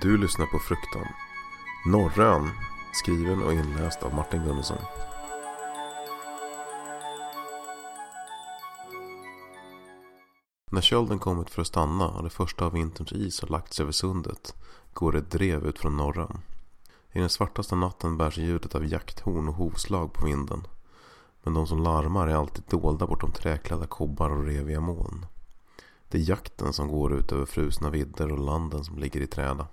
Du lyssnar på Fruktan. Norrön, skriven och inläst av Martin Gunnarsson. När kölden kommit för att stanna och det första av vinterns is har lagts över sundet går ett drev ut från norran. I den svartaste natten bärs ljudet av jakthorn och hovslag på vinden. Men de som larmar är alltid dolda bortom träklädda kobbar och reviga moln. Det är jakten som går ut över frusna vidder och landen som ligger i träda.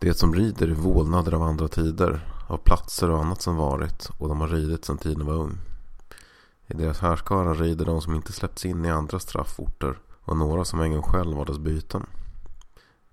Det som rider är vålnader av andra tider, av platser och annat som varit och de har ridit sedan tiden var ung. I deras härskara rider de som inte släppts in i andra strafforter och några som en gång själv var dess byten.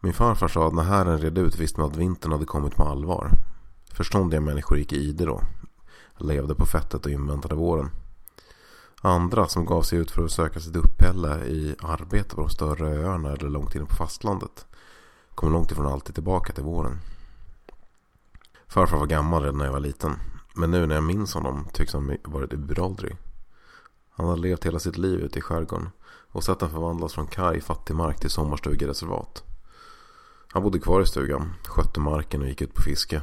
Min farfar sa att när herren red ut visste man att vintern hade kommit på allvar. Förståndiga människor gick i ide då. Levde på fettet och inväntade våren. Andra som gav sig ut för att söka sitt uppehälle i arbete på de större öarna eller långt inne på fastlandet Kommer långt ifrån alltid tillbaka till våren. Farfar var gammal redan när jag var liten. Men nu när jag minns honom tycks han varit uråldrig. Han har levt hela sitt liv ute i skärgården och sett den förvandlas från kaj, fattig mark till sommarstugereservat. Han bodde kvar i stugan, skötte marken och gick ut på fiske.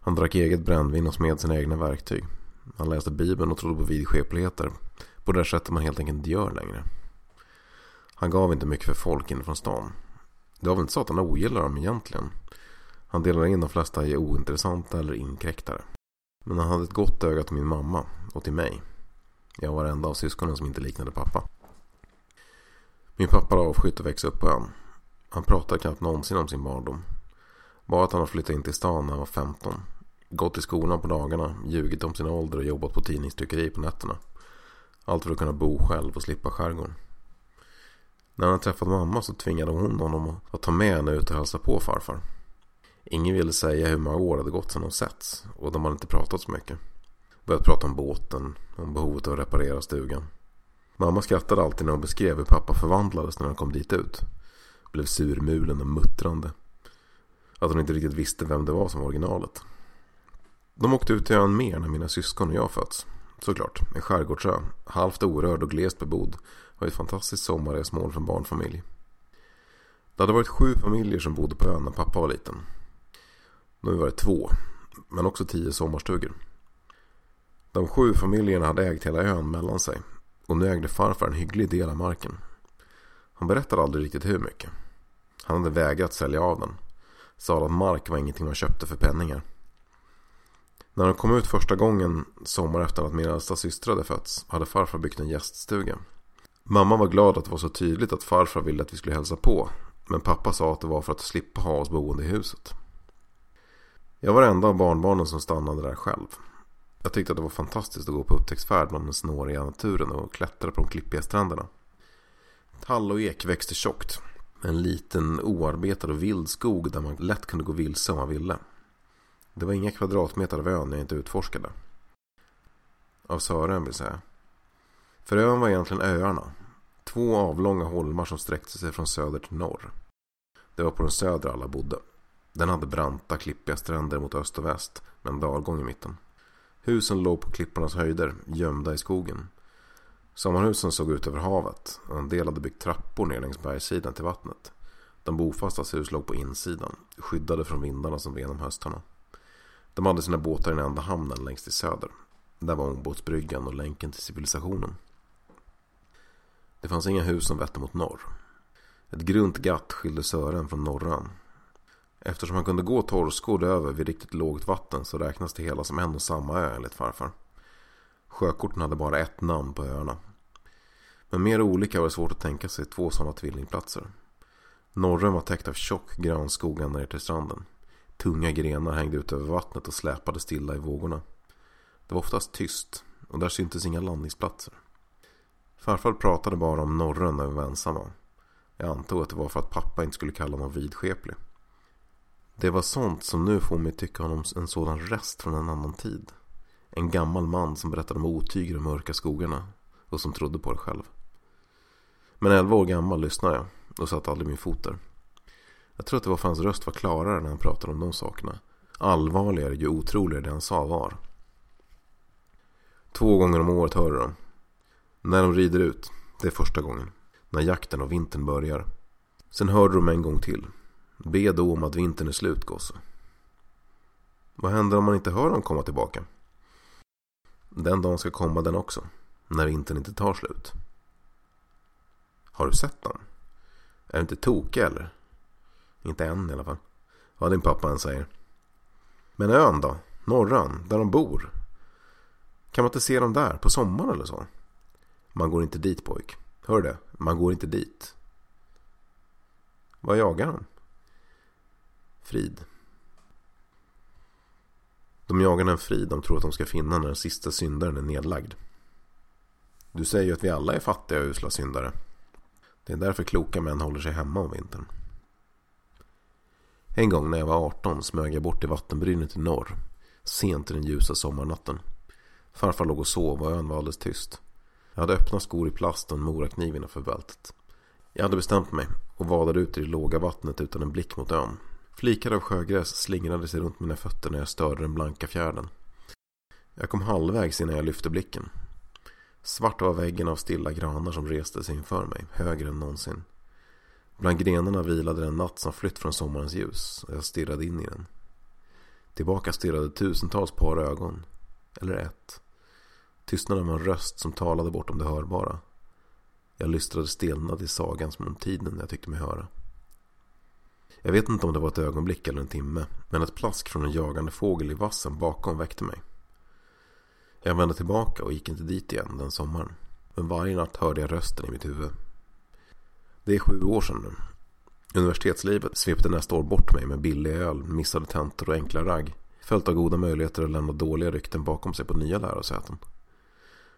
Han drack eget brännvin och smed sina egna verktyg. Han läste bibeln och trodde på vidskepligheter. På det sättet man helt enkelt inte gör längre. Han gav inte mycket för folk inifrån stan. Det var väl inte så att han ogillar dem egentligen. Han delade in de flesta i ointressanta eller inkräktare. Men han hade ett gott öga till min mamma och till mig. Jag var enda av syskonen som inte liknade pappa. Min pappa har avskytt att växa upp på ön. Han pratade knappt någonsin om sin barndom. Bara att han har flyttat in till stan när han var 15. Gått i skolan på dagarna, ljugit om sin ålder och jobbat på tidningstryckeri på nätterna. Allt för att kunna bo själv och slippa skärgården. När han träffade mamma så tvingade hon honom att ta med henne ut och hälsa på farfar. Ingen ville säga hur många år det hade gått sedan de setts och de hade inte pratat så mycket. Börjat prata om båten, om behovet av att reparera stugan. Mamma skrattade alltid när hon beskrev hur pappa förvandlades när han kom dit ut. Blev surmulen och muttrande. Att hon inte riktigt visste vem det var som var originalet. De åkte ut till ön mer när mina syskon och jag fötts. Såklart, en skärgårdsö, halvt orörd och glest bebodd var ett fantastiskt sommarresmål för en barnfamilj. Det hade varit sju familjer som bodde på ön när pappa var liten. Nu var det två, men också tio sommarstugor. De sju familjerna hade ägt hela ön mellan sig och nu ägde farfar en hygglig del av marken. Han berättade aldrig riktigt hur mycket. Han hade vägrat sälja av den. Sa att mark var ingenting man köpte för penningar. När de kom ut första gången sommar efter att min äldsta syster hade fötts hade farfar byggt en gäststuga. Mamma var glad att det var så tydligt att farfar ville att vi skulle hälsa på. Men pappa sa att det var för att slippa ha oss boende i huset. Jag var enda av barnbarnen som stannade där själv. Jag tyckte att det var fantastiskt att gå på upptäcktsfärd bland den snåriga naturen och klättra på de klippiga stränderna. Tall och ek växte tjockt. En liten oarbetad och vild skog där man lätt kunde gå vilse om man ville. Det var inga kvadratmeter av ön jag inte utforskade. Av Sören vill säga. För ön var egentligen öarna. Två avlånga holmar som sträckte sig från söder till norr. Det var på den södra alla bodde. Den hade branta, klippiga stränder mot öst och väst med en dalgång i mitten. Husen låg på klippornas höjder, gömda i skogen. Sommarhusen såg ut över havet och en del hade byggt trappor ner längs bergssidan till vattnet. De bofastas hus låg på insidan, skyddade från vindarna som ven om höstarna. De hade sina båtar i den enda hamnen längst till söder. Där var ångbåtsbryggan och länken till civilisationen. Det fanns inga hus som vette mot norr. Ett grunt gatt skilde Sören från norran. Eftersom han kunde gå torrskodd över vid riktigt lågt vatten så räknas det hela som en och samma ö enligt farfar. Sjökorten hade bara ett namn på öarna. Men mer olika var det svårt att tänka sig två sådana tvillingplatser. Norren var täckt av tjock granskog ända ner till stranden. Tunga grenar hängde ut över vattnet och släpade stilla i vågorna. Det var oftast tyst och där syntes inga landningsplatser. Farfar pratade bara om norren när vi var ensamma. Jag antog att det var för att pappa inte skulle kalla honom vidskeplig. Det var sånt som nu får mig tycka honom en sådan rest från en annan tid. En gammal man som berättade om otyger och mörka skogarna och som trodde på det själv. Men elva år gammal lyssnade jag och satte aldrig min fot där. Jag tror att det var för hans röst var klarare när han pratade om de sakerna. Allvarligare ju otroligare det han sa var. Två gånger om året hör du dem. När de rider ut, det är första gången. När jakten och vintern börjar. Sen hör de en gång till. Be då om att vintern är slut, gosse. Vad händer om man inte hör dem komma tillbaka? Den dagen ska komma den också. När vintern inte tar slut. Har du sett dem? Är du inte tokig eller? Inte än i alla fall. Vad din pappa än säger. Men ön då? Norran, där de bor? Kan man inte se dem där på sommaren eller så? Man går inte dit pojk. Hör det? Man går inte dit. Vad jagar de? Frid. De jagar en frid de tror att de ska finna när den sista syndaren är nedlagd. Du säger ju att vi alla är fattiga och usla syndare. Det är därför kloka män håller sig hemma om vintern. En gång när jag var 18 smög jag bort till vattenbrynet i norr. Sent i den ljusa sommarnatten. Farfar låg och sov och ön var alldeles tyst. Jag hade öppna skor i plast och en morakniv innanför bältet. Jag hade bestämt mig och vadade ut i det låga vattnet utan en blick mot ön. Flikar av sjögräs slingrade sig runt mina fötter när jag störde den blanka fjärden. Jag kom halvvägs innan jag lyfte blicken. Svart var väggen av stilla granar som reste sig inför mig, högre än någonsin. Bland grenarna vilade en natt som flytt från sommarens ljus och jag stirrade in i den. Tillbaka stirrade tusentals par ögon. Eller ett. Tystnaden var en röst som talade bortom det hörbara. Jag lystrade stelnad i sagan som om tiden jag tyckte mig höra. Jag vet inte om det var ett ögonblick eller en timme, men ett plask från en jagande fågel i vassen bakom väckte mig. Jag vände tillbaka och gick inte dit igen den sommaren. Men varje natt hörde jag rösten i mitt huvud. Det är sju år sedan nu. Universitetslivet svepte nästa år bort mig med billig öl, missade tentor och enkla ragg. Följt av goda möjligheter att lämna dåliga rykten bakom sig på nya lärosäten.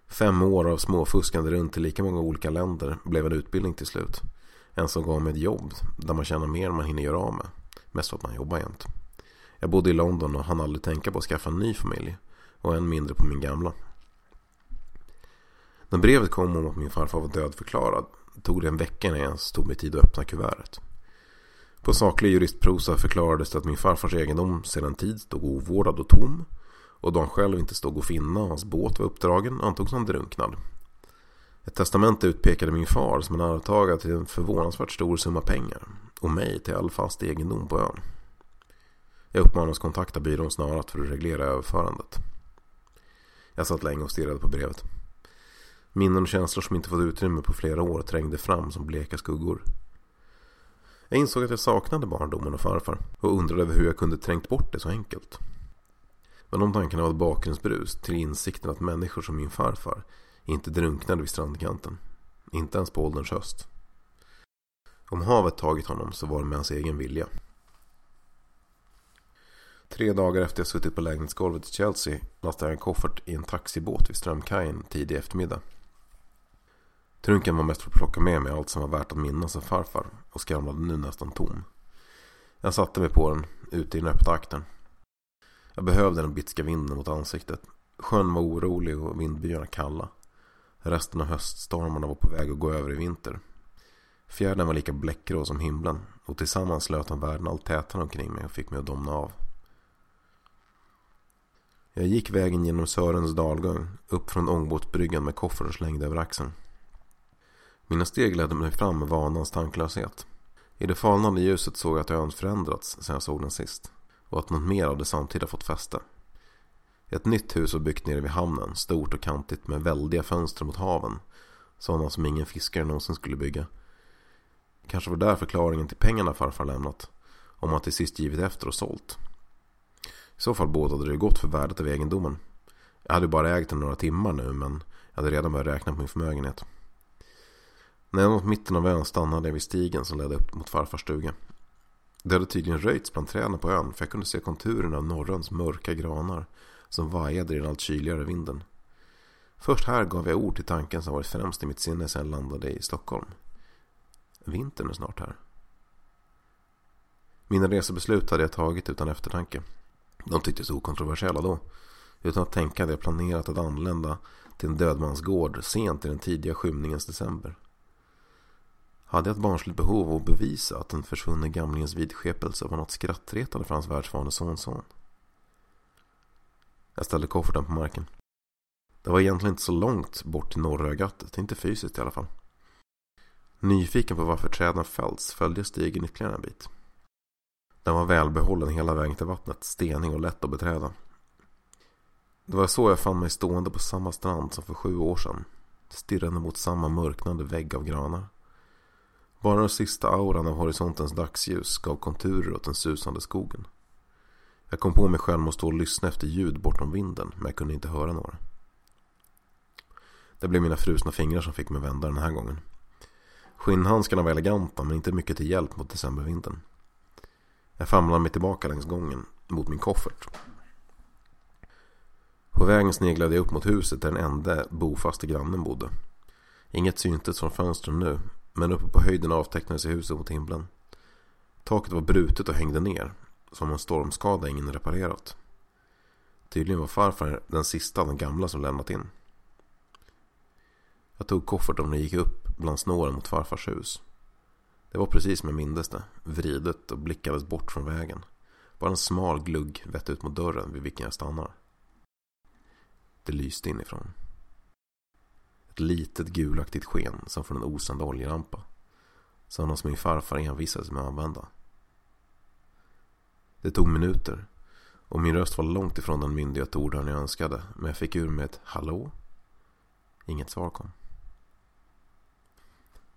Fem år av småfuskande runt i lika många olika länder blev en utbildning till slut. En som gav mig ett jobb där man tjänar mer än man hinner göra av med. Mest för att man jobbar jämt. Jag bodde i London och hann aldrig tänka på att skaffa en ny familj. Och än mindre på min gamla. När brevet kom om att min farfar var dödförklarad tog det en vecka innan jag ens tog mig tid att öppna kuvertet. På saklig juristprosa förklarades det att min farfars egendom sedan tid stod ovårdad och tom. Och då han själv inte stod att finna och hans båt var uppdragen antogs han drunknad. Ett testamente utpekade min far som en arvtagare till en förvånansvärt stor summa pengar. Och mig till all fast egendom på ön. Jag uppmanades kontakta byrån snarast för att reglera överförandet. Jag satt länge och stirrade på brevet. Minnen och känslor som inte fått utrymme på flera år trängde fram som bleka skuggor. Jag insåg att jag saknade barndomen och farfar och undrade över hur jag kunde trängt bort det så enkelt. Men de tankarna var ett bakgrundsbrus till insikten att människor som min farfar inte drunknade vid strandkanten. Inte ens på ålderns höst. Om havet tagit honom så var det med hans egen vilja. Tre dagar efter jag suttit på lägenhetsgolvet i Chelsea lastade jag en koffert i en taxibåt vid Strömkajen tidig eftermiddag. Trunken var mest för att plocka med mig allt som var värt att minnas av farfar och skramlade nu nästan tom. Jag satte mig på den, ute i den öppna akten. Jag behövde den bitska vinden mot ansiktet. Sjön var orolig och vindbyarna kalla. Resten av höststormarna var på väg att gå över i vinter. Fjärden var lika bläckgrå som himlen och tillsammans slöt de världen allt tätare omkring mig och fick mig att domna av. Jag gick vägen genom Sörens dalgång upp från ångbåtsbryggan med koffer slängd över axeln. Mina steg ledde mig fram med vanans tanklöshet. I det falnande ljuset såg jag att ön förändrats sedan jag såg den sist. Och att något mer av det samtida fått fäste. Ett nytt hus var byggt nere vid hamnen, stort och kantigt med väldiga fönster mot haven. Sådana som ingen fiskare någonsin skulle bygga. Kanske var där förklaringen till pengarna farfar lämnat. Om han till sist givit efter och sålt. I så fall bådade det gott för värdet av egendomen. Jag hade bara ägt den några timmar nu men jag hade redan börjat räkna på min förmögenhet. När jag nått mitten av ön stannade jag vid stigen som ledde upp mot farfars stuga. Det hade tydligen röjts bland träden på ön för jag kunde se konturerna av norröns mörka granar som vajade i den allt kyligare vinden. Först här gav jag ord till tanken som varit främst i mitt sinne sedan jag landade i Stockholm. Vintern är snart här. Mina resebeslut hade jag tagit utan eftertanke. De tycktes okontroversiella då. Utan att tänka hade jag planerat att anlända till en dödmansgård sent i den tidiga skymningens december. Hade jag ett barnsligt behov av att bevisa att den försvunne gamlingens vidskepelse var något skrattretande för hans världsvane sonson. Jag ställde kofferten på marken. Det var egentligen inte så långt bort till norra gattet, inte fysiskt i alla fall. Nyfiken på varför träden fällts följde jag stigen ytterligare en bit. Den var välbehållen hela vägen till vattnet, stenig och lätt att beträda. Det var så jag fann mig stående på samma strand som för sju år sedan. Stirrande mot samma mörknande vägg av granar. Bara den sista auran av horisontens dagsljus gav konturer åt den susande skogen. Jag kom på mig själv med att stå och lyssna efter ljud bortom vinden, men jag kunde inte höra några. Det blev mina frusna fingrar som fick mig vända den här gången. Skinnhandskarna var eleganta, men inte mycket till hjälp mot decembervinden. Jag famlade mig tillbaka längs gången, mot min koffert. På vägen sneglade jag upp mot huset där den enda bofaste grannen bodde. Inget syntes från fönstren nu, men uppe på höjden avtecknade sig huset mot himlen. Taket var brutet och hängde ner, som en stormskada ingen reparerat. Tydligen var farfar den sista av de gamla som lämnat in. Jag tog kofferten och gick upp bland snåren mot farfars hus. Det var precis som jag mindes det, vridet och blickades bort från vägen. Bara en smal glugg vette ut mot dörren vid vilken jag stannar. Det lyste inifrån. Ett litet gulaktigt sken som från en osande oljelampa. Sådana som min farfar envisades med att använda. Det tog minuter och min röst var långt ifrån den myndiga tordörren jag önskade. Men jag fick ur mig ett hallå. Inget svar kom.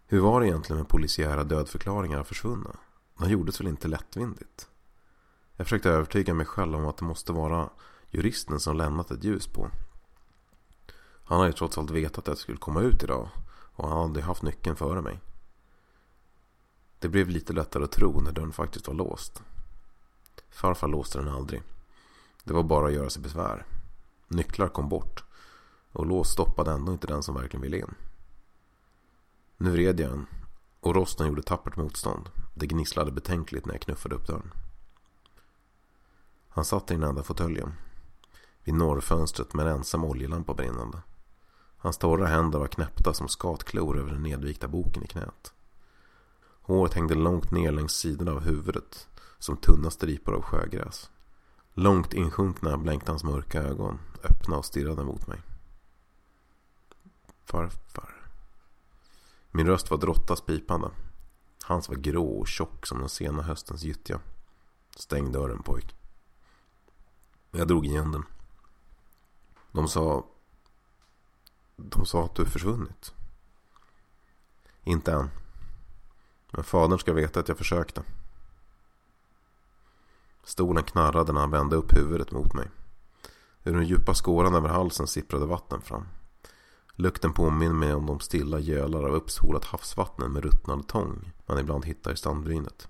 Hur var det egentligen med polisiära dödförklaringar av försvunna? De gjordes väl inte lättvindigt? Jag försökte övertyga mig själv om att det måste vara juristen som lämnat ett ljus på. Han hade ju trots allt vetat att jag skulle komma ut idag och han hade haft nyckeln före mig. Det blev lite lättare att tro när dörren faktiskt var låst. Farfar låste den aldrig. Det var bara att göra sig besvär. Nycklar kom bort och lås stoppade ändå inte den som verkligen ville in. Nu vred jag den och rosten gjorde tappert motstånd. Det gnisslade betänkligt när jag knuffade upp dörren. Han satt i den enda fåtöljen. Vid norrfönstret med en ensam oljelampa brinnande. Hans torra händer var knäppta som skatklor över den nedvikta boken i knät. Håret hängde långt ner längs sidorna av huvudet som tunna stripor av sjögräs. Långt insjunkna blänkte hans mörka ögon, öppna och stirrade mot mig. Farfar. Min röst var Drottas pipande. Hans var grå och tjock som den sena höstens gyttja. Stäng dörren pojk. Jag drog igen den. De sa... De sa att du försvunnit. Inte än. Men fadern ska veta att jag försökte. Stolen knarrade när han vände upp huvudet mot mig. Ur den djupa skåran över halsen sipprade vatten fram. Lukten påminner mig om de stilla gölar av uppsolat havsvatten med ruttnad tång man ibland hittar i strandbrynet.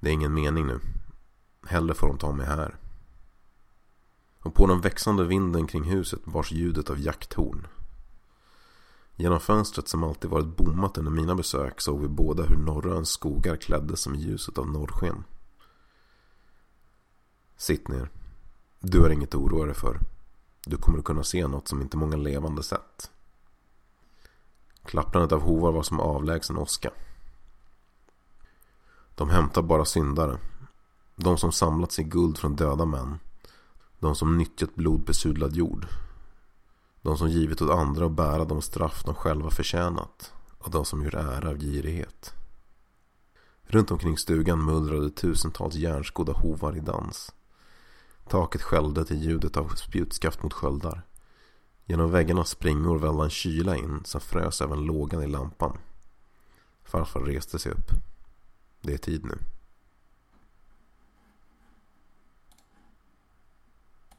Det är ingen mening nu. Hellre får de ta mig här. Och på den växande vinden kring huset bars ljudet av jakthorn. Genom fönstret som alltid varit bommat under mina besök såg vi båda hur norröns skogar kläddes som ljuset av norrsken. Sitt ner. Du har inget att oroa dig för. Du kommer att kunna se något som inte många levande sett. Klapprandet av hovar var som avlägsen åska. De hämtar bara syndare. De som samlats i guld från döda män. De som nyttjat blodbesudlad jord. De som givit åt andra att bära de straff de själva förtjänat. Och de som gör ära av girighet. Runt omkring stugan mullrade tusentals järnskodda hovar i dans. Taket skällde till ljudet av spjutskaft mot sköldar. Genom väggarnas springor vällde en kyla in som frös även lågan i lampan. Farfar reste sig upp. Det är tid nu.